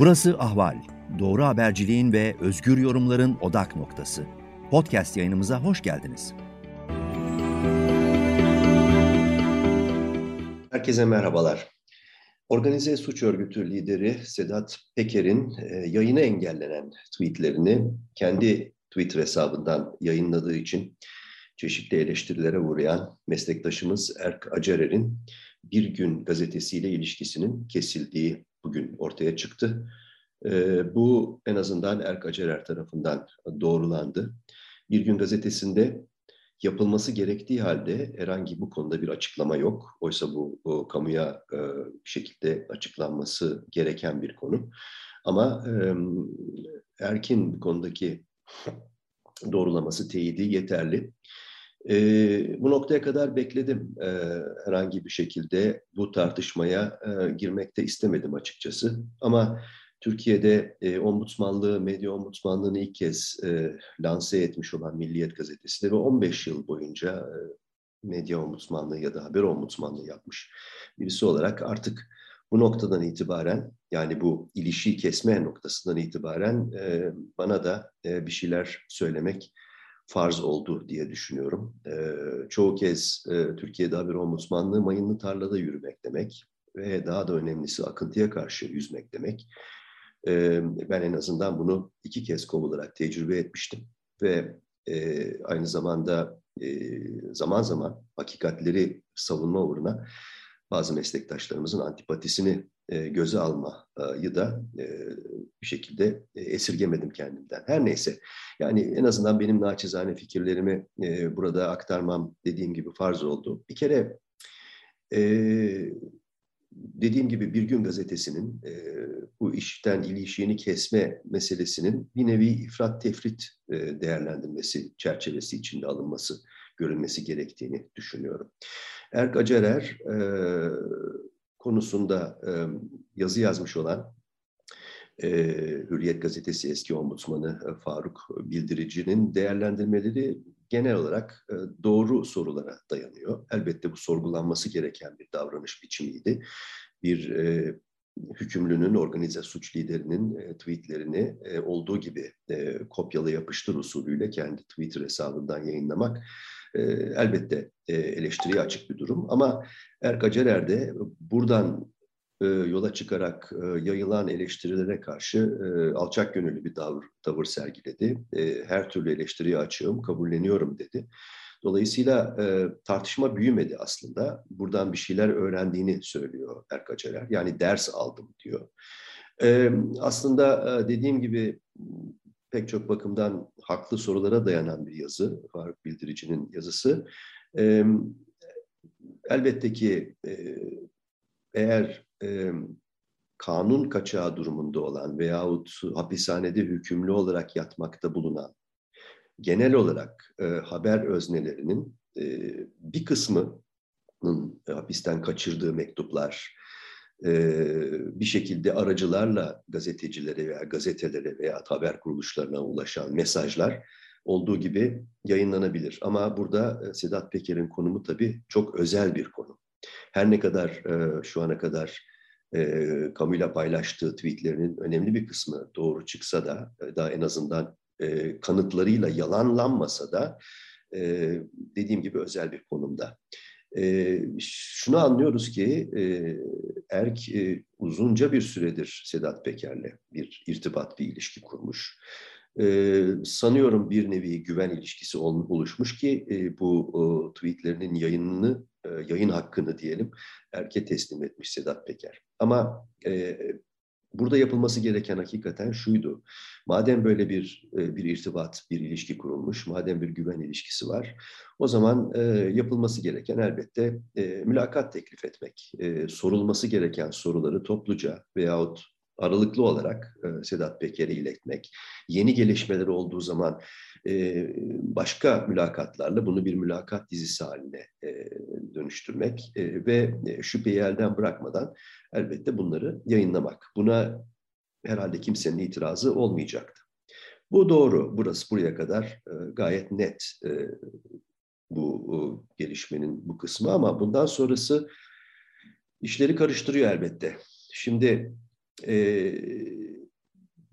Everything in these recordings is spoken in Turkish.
Burası Ahval. Doğru haberciliğin ve özgür yorumların odak noktası. Podcast yayınımıza hoş geldiniz. Herkese merhabalar. Organize suç örgütü lideri Sedat Peker'in e, yayına engellenen tweetlerini kendi Twitter hesabından yayınladığı için çeşitli eleştirilere uğrayan meslektaşımız Erk Acerer'in Bir Gün gazetesiyle ilişkisinin kesildiği bugün ortaya çıktı. E, bu en azından Erk Acerer tarafından doğrulandı. Bir Gün gazetesinde yapılması gerektiği halde herhangi bu konuda bir açıklama yok. Oysa bu, bu kamuya e, bir şekilde açıklanması gereken bir konu. Ama e, Erkin konudaki doğrulaması, teyidi yeterli. E, bu noktaya kadar bekledim. E, herhangi bir şekilde bu tartışmaya e, girmekte istemedim açıkçası. Ama Türkiye'de e, ombudsmanlığı, medya ombudsmanlığını ilk kez e, lanse etmiş olan Milliyet Gazetesi de ve 15 yıl boyunca e, medya ombudsmanlığı ya da haber ombudsmanlığı yapmış birisi olarak artık bu noktadan itibaren yani bu ilişiği kesme noktasından itibaren e, bana da e, bir şeyler söylemek farz oldu diye düşünüyorum. E, çoğu kez e, Türkiye'de haber ombudsmanlığı mayınlı tarlada yürümek demek ve daha da önemlisi akıntıya karşı yüzmek demek. E, ben en azından bunu iki kez kovularak tecrübe etmiştim ve e, aynı zamanda e, zaman zaman hakikatleri savunma uğruna bazı meslektaşlarımızın antipatisini göze almayı da e, bir şekilde e, esirgemedim kendimden. Her neyse yani en azından benim naçizane fikirlerimi e, burada aktarmam dediğim gibi farz oldu. Bir kere e, dediğim gibi Bir Gün Gazetesi'nin e, bu işten ilişiğini kesme meselesinin bir nevi ifrat tefrit e, değerlendirmesi çerçevesi içinde alınması, görülmesi gerektiğini düşünüyorum. Erk Acerer e, konusunda e, yazı yazmış olan e, Hürriyet Gazetesi eski ombudsmanı e, Faruk Bildirici'nin değerlendirmeleri genel olarak e, doğru sorulara dayanıyor. Elbette bu sorgulanması gereken bir davranış biçimiydi. Bir e, hükümlünün, organize suç liderinin e, tweetlerini e, olduğu gibi e, kopyala yapıştır usulüyle kendi Twitter hesabından yayınlamak e, elbette e, eleştiriye açık bir durum. Ama Erkacerer de buradan e, yola çıkarak e, yayılan eleştirilere karşı e, alçak gönüllü bir tavır, tavır sergiledi. E, her türlü eleştiriye açığım, kabulleniyorum dedi. Dolayısıyla e, tartışma büyümedi aslında. Buradan bir şeyler öğrendiğini söylüyor Erkaçeler. Yani ders aldım diyor. E, aslında e, dediğim gibi pek çok bakımdan haklı sorulara dayanan bir yazı. Faruk Bildirici'nin yazısı. E, elbette ki e, eğer e, kanun kaçağı durumunda olan veyahut hapishanede hükümlü olarak yatmakta bulunan genel olarak e, haber öznelerinin e, bir kısmının e, hapisten kaçırdığı mektuplar, bir şekilde aracılarla gazetecilere veya gazetelere veya haber kuruluşlarına ulaşan mesajlar olduğu gibi yayınlanabilir. Ama burada e, Sedat Peker'in konumu tabii çok özel bir konu. Her ne kadar e, şu ana kadar e, kamuyla paylaştığı tweetlerinin önemli bir kısmı doğru çıksa da daha en azından kanıtlarıyla yalanlanmasa da dediğim gibi özel bir konumda. E, şunu anlıyoruz ki e, Erk e, uzunca bir süredir Sedat Peker'le bir irtibat, bir ilişki kurmuş. E, sanıyorum bir nevi güven ilişkisi oluşmuş ki e, bu e, tweetlerinin yayınını, e, yayın hakkını diyelim Erk'e teslim etmiş Sedat Peker. Ama e, burada yapılması gereken hakikaten şuydu. Madem böyle bir e, bir irtibat, bir ilişki kurulmuş, madem bir güven ilişkisi var, o zaman e, yapılması gereken elbette e, mülakat teklif etmek. Sorulması gereken soruları topluca veyahut aralıklı olarak e, Sedat Peker'e iletmek. Yeni gelişmeler olduğu zaman e, başka mülakatlarla bunu bir mülakat dizisi haline e, dönüştürmek e, ve e, şüpheyi elden bırakmadan elbette bunları yayınlamak. Buna herhalde kimsenin itirazı olmayacaktı. Bu doğru. Burası buraya kadar e, gayet net e, bu e, gelişmenin bu kısmı ama bundan sonrası işleri karıştırıyor elbette. Şimdi e,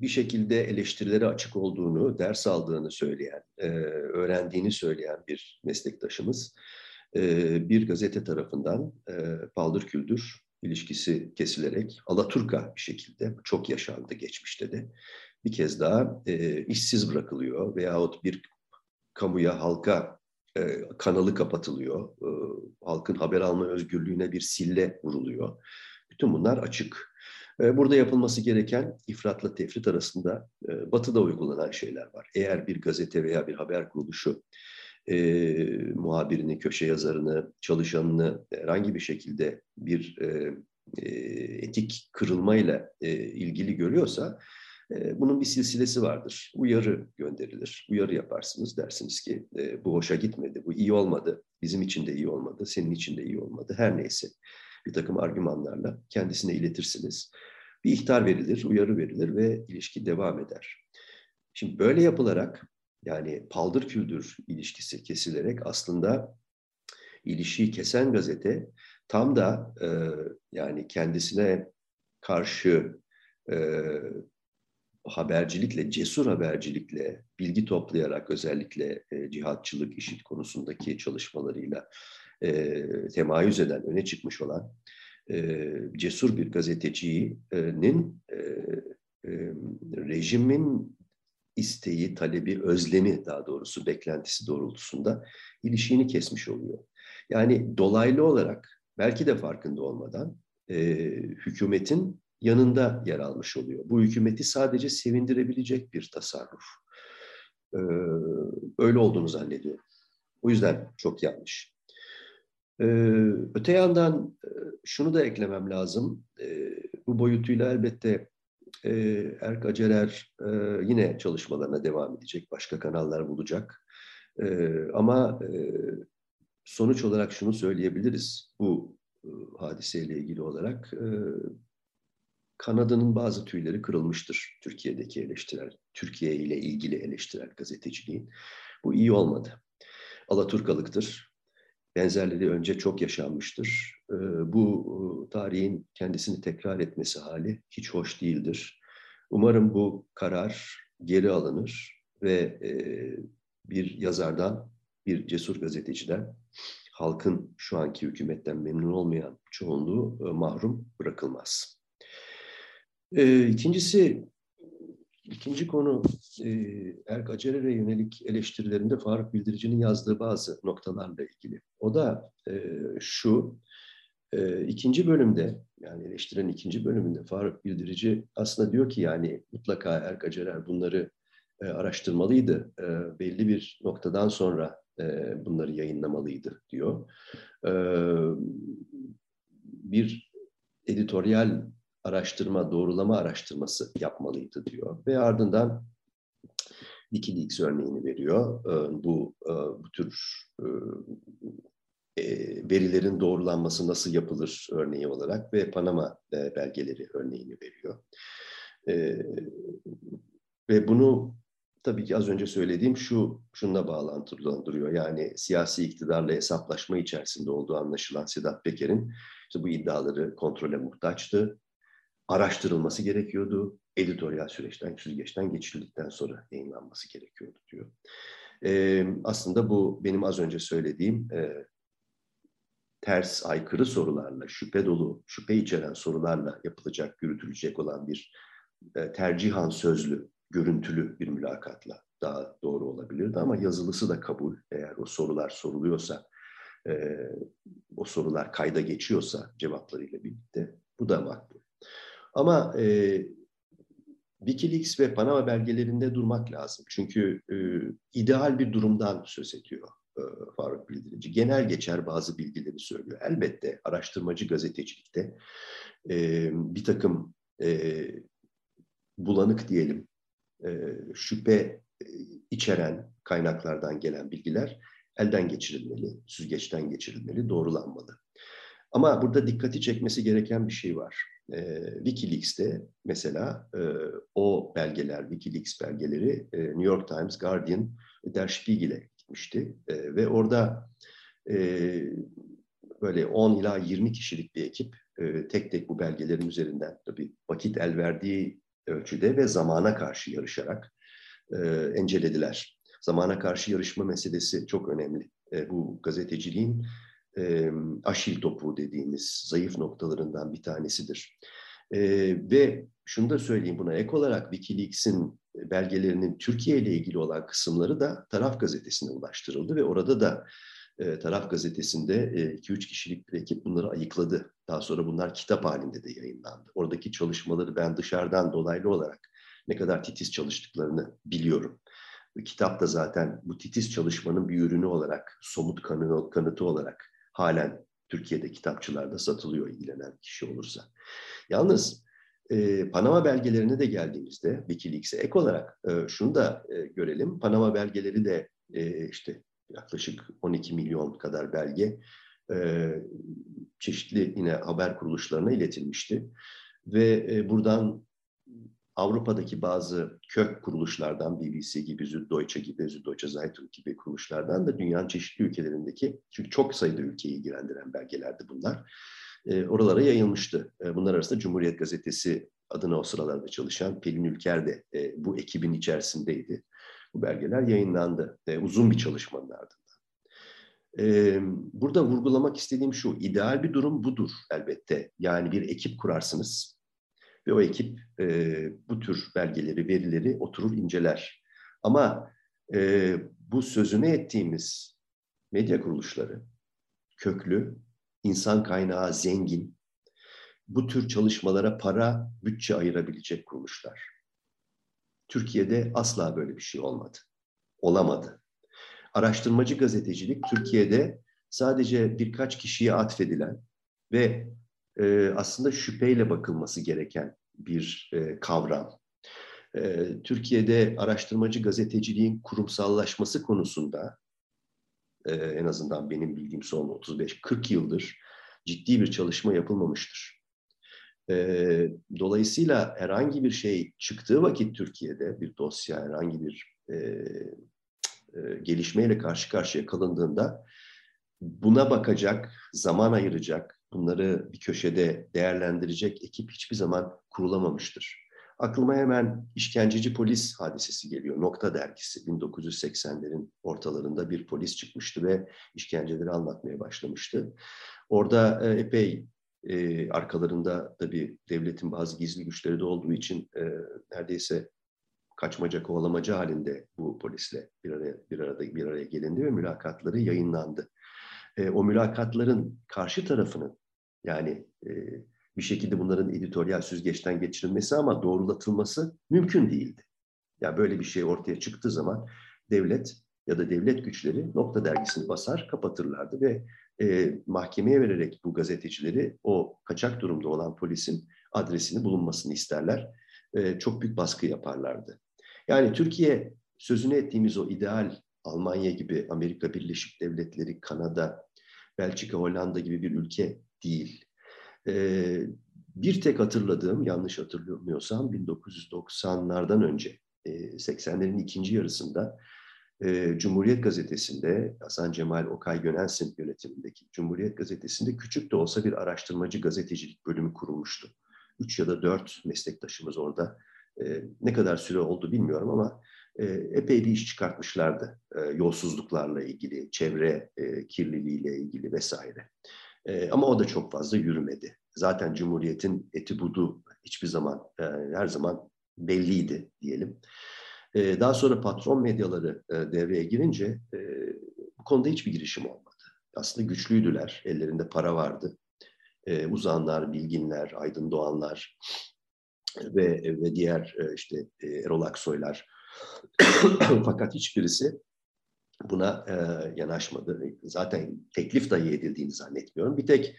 bir şekilde eleştirilere açık olduğunu, ders aldığını söyleyen, e, öğrendiğini söyleyen bir meslektaşımız e, bir gazete tarafından e, paldır küldür ilişkisi kesilerek Alaturka bir şekilde çok yaşandı geçmişte de bir kez daha e, işsiz bırakılıyor veyahut bir kamuya, halka e, kanalı kapatılıyor. E, halkın haber alma özgürlüğüne bir sille vuruluyor. Bütün bunlar açık. E, burada yapılması gereken ifratla tefrit arasında e, batıda uygulanan şeyler var. Eğer bir gazete veya bir haber kuruluşu e, muhabirini, köşe yazarını, çalışanını herhangi bir şekilde bir e, e, etik kırılmayla e, ilgili görüyorsa e, bunun bir silsilesi vardır. Uyarı gönderilir. Uyarı yaparsınız dersiniz ki e, bu hoşa gitmedi, bu iyi olmadı, bizim için de iyi olmadı, senin için de iyi olmadı. Her neyse bir takım argümanlarla kendisine iletirsiniz. Bir ihtar verilir, uyarı verilir ve ilişki devam eder. Şimdi böyle yapılarak yani paldır küldür ilişkisi kesilerek aslında ilişiği kesen gazete tam da e, yani kendisine karşı e, habercilikle, cesur habercilikle, bilgi toplayarak özellikle e, cihatçılık, işit konusundaki çalışmalarıyla e, temayüz eden, öne çıkmış olan e, cesur bir gazetecinin e, e, rejimin isteği, talebi, özlemi daha doğrusu beklentisi doğrultusunda ilişiğini kesmiş oluyor. Yani dolaylı olarak belki de farkında olmadan e, hükümetin yanında yer almış oluyor. Bu hükümeti sadece sevindirebilecek bir tasarruf. Ee, öyle olduğunu zannediyorum. O yüzden çok yanlış. Ee, öte yandan e, şunu da eklemem lazım. Ee, bu boyutuyla elbette e, Erk Acerer e, yine çalışmalarına devam edecek. Başka kanallar bulacak. Ama sonuç olarak şunu söyleyebiliriz. Bu hadiseyle ilgili olarak kanadının bazı tüyleri kırılmıştır Türkiye'deki eleştirel, Türkiye ile ilgili eleştirel gazeteciliğin. Bu iyi olmadı. Alaturkalıktır. Benzerleri önce çok yaşanmıştır. Ee, bu e, tarihin kendisini tekrar etmesi hali hiç hoş değildir. Umarım bu karar geri alınır ve e, bir yazardan, bir cesur gazeteciden halkın şu anki hükümetten memnun olmayan çoğunluğu e, mahrum bırakılmaz. E, ikincisi, ikinci konu e, Erk Acerer'e yönelik eleştirilerinde Faruk Bildirici'nin yazdığı bazı noktalarla ilgili. O da e, şu, e, ikinci bölümde yani eleştiren ikinci bölümünde Faruk Bildirici aslında diyor ki yani mutlaka Erk Acerer bunları e, araştırmalıydı. E, belli bir noktadan sonra e, bunları yayınlamalıydı diyor. E, bir editoryal araştırma, doğrulama araştırması yapmalıydı diyor. Ve ardından Wikileaks örneğini veriyor. Ee, bu e, bu tür e, e, verilerin doğrulanması nasıl yapılır örneği olarak ve Panama belgeleri örneğini veriyor. Ve bunu tabii ki az önce söylediğim şu şununla bağlantılandırıyor. Yani siyasi iktidarla hesaplaşma içerisinde olduğu anlaşılan Sedat Peker'in işte bu iddiaları kontrole muhtaçtı araştırılması gerekiyordu. Editoryal süreçten, süzgeçten geçirildikten sonra yayınlanması gerekiyordu diyor. E, aslında bu benim az önce söylediğim e, ters, aykırı sorularla, şüphe dolu, şüphe içeren sorularla yapılacak, yürütülecek olan bir e, tercihan sözlü, görüntülü bir mülakatla daha doğru olabilirdi. Ama yazılısı da kabul, eğer o sorular soruluyorsa, e, o sorular kayda geçiyorsa cevaplarıyla birlikte bu da makbul. Ama e, Wikileaks ve Panama belgelerinde durmak lazım. Çünkü e, ideal bir durumdan söz ediyor e, Faruk Bildirici. Genel geçer bazı bilgileri söylüyor. Elbette araştırmacı gazetecilikte e, bir takım e, bulanık diyelim, e, şüphe e, içeren kaynaklardan gelen bilgiler elden geçirilmeli, süzgeçten geçirilmeli, doğrulanmalı. Ama burada dikkati çekmesi gereken bir şey var e, Wikileaks'te mesela e, o belgeler, Wikileaks belgeleri e, New York Times, Guardian, Der Spiegel'e gitmişti. E, ve orada e, böyle 10 ila 20 kişilik bir ekip e, tek tek bu belgelerin üzerinden tabii vakit el verdiği ölçüde ve zamana karşı yarışarak e, encelediler. Zamana karşı yarışma meselesi çok önemli. E, bu gazeteciliğin e, aşil topuğu dediğimiz zayıf noktalarından bir tanesidir. E, ve şunu da söyleyeyim buna ek olarak Wikileaks'in belgelerinin Türkiye ile ilgili olan kısımları da Taraf Gazetesi'ne ulaştırıldı ve orada da e, Taraf Gazetesi'nde 2-3 e, kişilik bir ekip bunları ayıkladı. Daha sonra bunlar kitap halinde de yayınlandı. Oradaki çalışmaları ben dışarıdan dolaylı olarak ne kadar titiz çalıştıklarını biliyorum. Kitap da zaten bu titiz çalışmanın bir ürünü olarak, somut kanı, kanıtı olarak halen Türkiye'de kitapçılarda satılıyor ilgilenen kişi olursa. Yalnız e, Panama belgelerine de geldiğimizde Wikileaks'e ek olarak e, şunu da e, görelim. Panama belgeleri de e, işte yaklaşık 12 milyon kadar belge e, çeşitli yine haber kuruluşlarına iletilmişti. Ve e, buradan Avrupa'daki bazı kök kuruluşlardan, BBC gibi, Süddeutsche gibi, Süddeutsche Zeitung gibi kuruluşlardan da dünyanın çeşitli ülkelerindeki, çünkü çok sayıda ülkeyi ilgilendiren belgelerdi bunlar, e, oralara yayılmıştı. E, bunlar arasında Cumhuriyet Gazetesi adına o sıralarda çalışan Pelin Ülker de e, bu ekibin içerisindeydi. Bu belgeler yayınlandı. E, uzun bir çalışmanın ardından. E, burada vurgulamak istediğim şu, ideal bir durum budur elbette. Yani bir ekip kurarsınız ve o ekip e, bu tür belgeleri, verileri oturur inceler. Ama e, bu sözüne ettiğimiz medya kuruluşları köklü, insan kaynağı zengin, bu tür çalışmalara para, bütçe ayırabilecek kuruluşlar. Türkiye'de asla böyle bir şey olmadı. Olamadı. Araştırmacı gazetecilik Türkiye'de sadece birkaç kişiye atfedilen ve e, aslında şüpheyle bakılması gereken bir e, kavram. E, Türkiye'de araştırmacı gazeteciliğin kurumsallaşması konusunda e, en azından benim bildiğim son 35-40 yıldır ciddi bir çalışma yapılmamıştır. E, dolayısıyla herhangi bir şey çıktığı vakit Türkiye'de bir dosya, herhangi bir e, e, gelişmeyle karşı karşıya kalındığında buna bakacak, zaman ayıracak, bunları bir köşede değerlendirecek ekip hiçbir zaman kurulamamıştır. Aklıma hemen işkenceci polis hadisesi geliyor. Nokta dergisi 1980'lerin ortalarında bir polis çıkmıştı ve işkenceleri anlatmaya başlamıştı. Orada e, epey e, arkalarında tabii devletin bazı gizli güçleri de olduğu için e, neredeyse kaçmaca kovalamaca halinde bu polisle bir araya bir arada bir araya gelindi ve mülakatları yayınlandı. E, o mülakatların karşı tarafının yani e, bir şekilde bunların editoryal süzgeçten geçirilmesi ama doğrulatılması mümkün değildi. Ya yani böyle bir şey ortaya çıktığı zaman devlet ya da devlet güçleri nokta dergisini basar, kapatırlardı ve e, mahkemeye vererek bu gazetecileri o kaçak durumda olan polisin adresini bulunmasını isterler. E, çok büyük baskı yaparlardı. Yani Türkiye sözünü ettiğimiz o ideal Almanya gibi, Amerika Birleşik Devletleri, Kanada, Belçika, Hollanda gibi bir ülke değil. Ee, bir tek hatırladığım, yanlış hatırlamıyorsam 1990'lardan önce, e, 80'lerin ikinci yarısında e, Cumhuriyet Gazetesi'nde, Hasan Cemal Okay Gönensin yönetimindeki Cumhuriyet Gazetesi'nde küçük de olsa bir araştırmacı gazetecilik bölümü kurulmuştu. Üç ya da dört meslektaşımız orada e, ne kadar süre oldu bilmiyorum ama e, epey bir iş çıkartmışlardı. E, yolsuzluklarla ilgili, çevre e, kirliliğiyle ilgili vesaire. E, ama o da çok fazla yürümedi. Zaten Cumhuriyet'in eti budu hiçbir zaman, e, her zaman belliydi diyelim. E, daha sonra patron medyaları e, devreye girince e, bu konuda hiçbir girişim olmadı. Aslında güçlüydüler, ellerinde para vardı. E, uzanlar, bilginler, aydın doğanlar, ve, ve diğer e, işte e, Erol Aksoylar. Fakat hiçbirisi buna e, yanaşmadı. Zaten teklif dahi edildiğini zannetmiyorum. Bir tek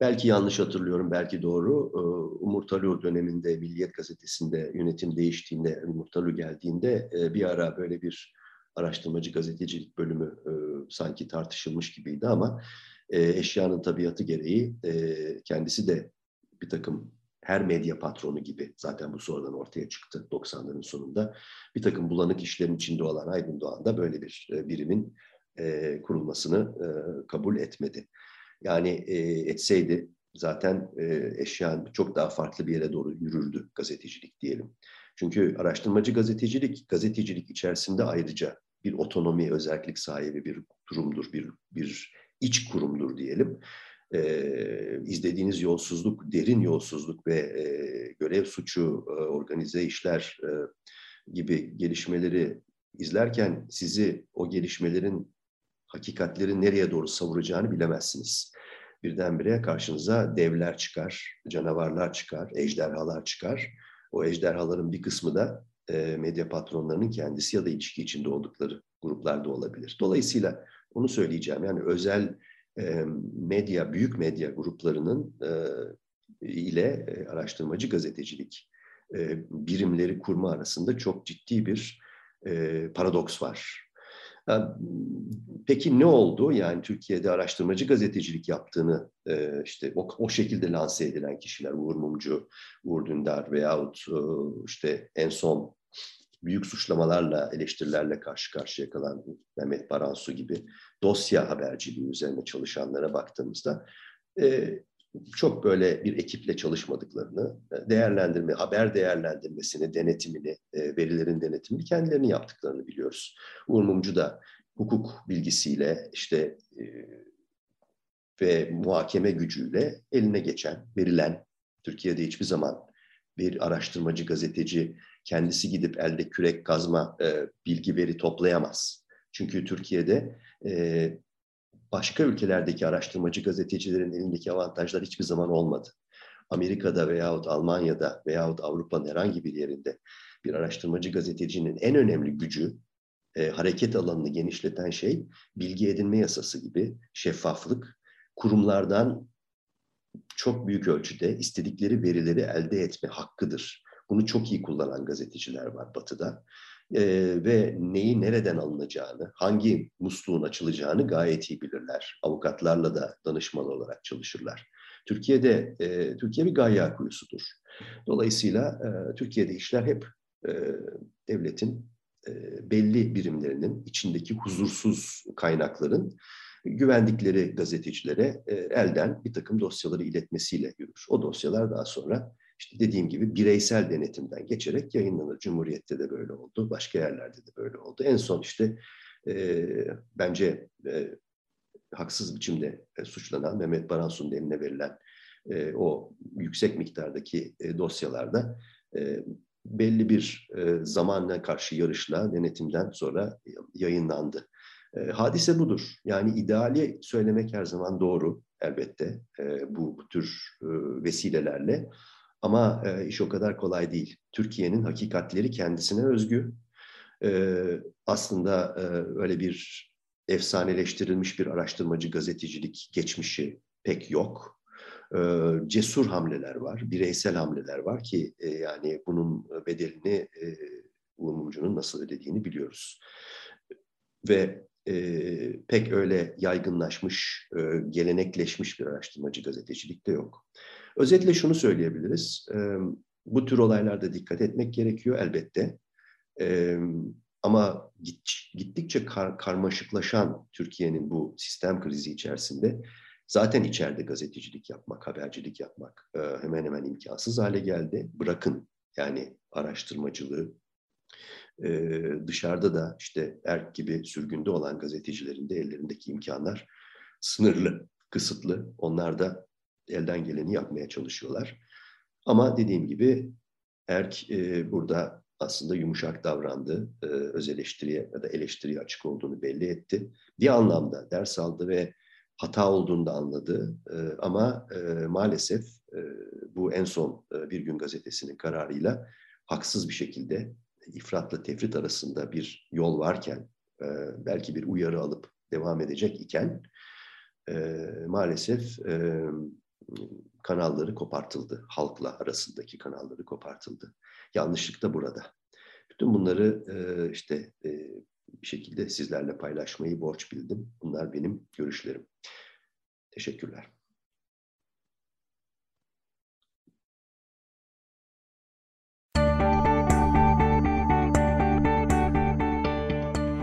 belki yanlış hatırlıyorum, belki doğru. E, Umurtalu döneminde Milliyet Gazetesi'nde yönetim değiştiğinde, Umurtalu geldiğinde e, bir ara böyle bir araştırmacı gazetecilik bölümü e, sanki tartışılmış gibiydi ama e, eşyanın tabiatı gereği e, kendisi de bir takım her medya patronu gibi zaten bu sonradan ortaya çıktı 90'ların sonunda. Bir takım bulanık işlerin içinde olan Aydın Doğan da böyle bir e, birimin e, kurulmasını e, kabul etmedi. Yani e, etseydi zaten e, eşya çok daha farklı bir yere doğru yürürdü gazetecilik diyelim. Çünkü araştırmacı gazetecilik, gazetecilik içerisinde ayrıca bir otonomi, özellik sahibi bir durumdur, bir, bir iç kurumdur diyelim. Ee, izlediğiniz yolsuzluk, derin yolsuzluk ve e, görev suçu, e, organize işler e, gibi gelişmeleri izlerken sizi o gelişmelerin hakikatleri nereye doğru savuracağını bilemezsiniz. Birdenbire karşınıza devler çıkar, canavarlar çıkar, ejderhalar çıkar. O ejderhaların bir kısmı da e, medya patronlarının kendisi ya da ilişki içinde oldukları gruplarda olabilir. Dolayısıyla onu söyleyeceğim. Yani özel e, medya, büyük medya gruplarının e, ile e, araştırmacı gazetecilik e, birimleri kurma arasında çok ciddi bir e, paradoks var. Peki ne oldu? Yani Türkiye'de araştırmacı gazetecilik yaptığını e, işte o, o şekilde lanse edilen kişiler Uğur Mumcu, Uğur Dündar veyahut e, işte en son büyük suçlamalarla, eleştirilerle karşı karşıya kalan Mehmet Baransu gibi dosya haberciliği üzerine çalışanlara baktığımızda e, çok böyle bir ekiple çalışmadıklarını, değerlendirme, haber değerlendirmesini, denetimini, e, verilerin denetimini kendilerini yaptıklarını biliyoruz. Uğur Mumcu da hukuk bilgisiyle işte e, ve muhakeme gücüyle eline geçen, verilen, Türkiye'de hiçbir zaman bir araştırmacı, gazeteci kendisi gidip elde kürek kazma e, bilgi veri toplayamaz. Çünkü Türkiye'de e, başka ülkelerdeki araştırmacı gazetecilerin elindeki avantajlar hiçbir zaman olmadı. Amerika'da veyahut Almanya'da veyahut Avrupa'nın herhangi bir yerinde bir araştırmacı gazetecinin en önemli gücü, e, hareket alanını genişleten şey bilgi edinme yasası gibi şeffaflık, kurumlardan çok büyük ölçüde istedikleri verileri elde etme hakkıdır. Bunu çok iyi kullanan gazeteciler var Batı'da e, ve neyi nereden alınacağını, hangi musluğun açılacağını gayet iyi bilirler. Avukatlarla da danışman olarak çalışırlar. Türkiye'de e, Türkiye bir gayya kuyusudur. Dolayısıyla e, Türkiye'de işler hep e, devletin e, belli birimlerinin içindeki huzursuz kaynakların güvendikleri gazetecilere e, elden bir takım dosyaları iletmesiyle yürür. O dosyalar daha sonra işte dediğim gibi bireysel denetimden geçerek yayınlanır. Cumhuriyet'te de böyle oldu, başka yerlerde de böyle oldu. En son işte e, bence e, haksız biçimde e, suçlanan Mehmet Baransu'nun eline verilen e, o yüksek miktardaki e, dosyalarda e, belli bir e, zamanla karşı yarışla denetimden sonra yayınlandı. E, hadise budur. Yani ideali söylemek her zaman doğru elbette e, bu, bu tür e, vesilelerle. Ama e, iş o kadar kolay değil. Türkiye'nin hakikatleri kendisine özgü. E, aslında e, öyle bir efsaneleştirilmiş bir araştırmacı gazetecilik geçmişi pek yok. E, cesur hamleler var, bireysel hamleler var ki e, yani bunun bedelini e, Uğur Mumcu'nun nasıl ödediğini biliyoruz. Ve e, pek öyle yaygınlaşmış, e, gelenekleşmiş bir araştırmacı gazetecilik de yok. Özetle şunu söyleyebiliriz. E, bu tür olaylarda dikkat etmek gerekiyor elbette. E, ama git, gittikçe kar, karmaşıklaşan Türkiye'nin bu sistem krizi içerisinde zaten içeride gazetecilik yapmak, habercilik yapmak e, hemen hemen imkansız hale geldi. Bırakın yani araştırmacılığı, e, dışarıda da işte Erk gibi sürgünde olan gazetecilerin de ellerindeki imkanlar sınırlı, kısıtlı. Onlar da elden geleni yapmaya çalışıyorlar. Ama dediğim gibi Erk e, burada aslında yumuşak davrandı, e, öz eleştiriye ya da eleştiriye açık olduğunu belli etti. Bir anlamda ders aldı ve hata olduğunu da anladı. E, ama e, maalesef e, bu en son e, Bir Gün Gazetesi'nin kararıyla haksız bir şekilde ifratla tefrit arasında bir yol varken, e, belki bir uyarı alıp devam edecek iken e, maalesef e, kanalları kopartıldı. Halkla arasındaki kanalları kopartıldı. Yanlışlık da burada. Bütün bunları e, işte e, bir şekilde sizlerle paylaşmayı borç bildim. Bunlar benim görüşlerim. Teşekkürler.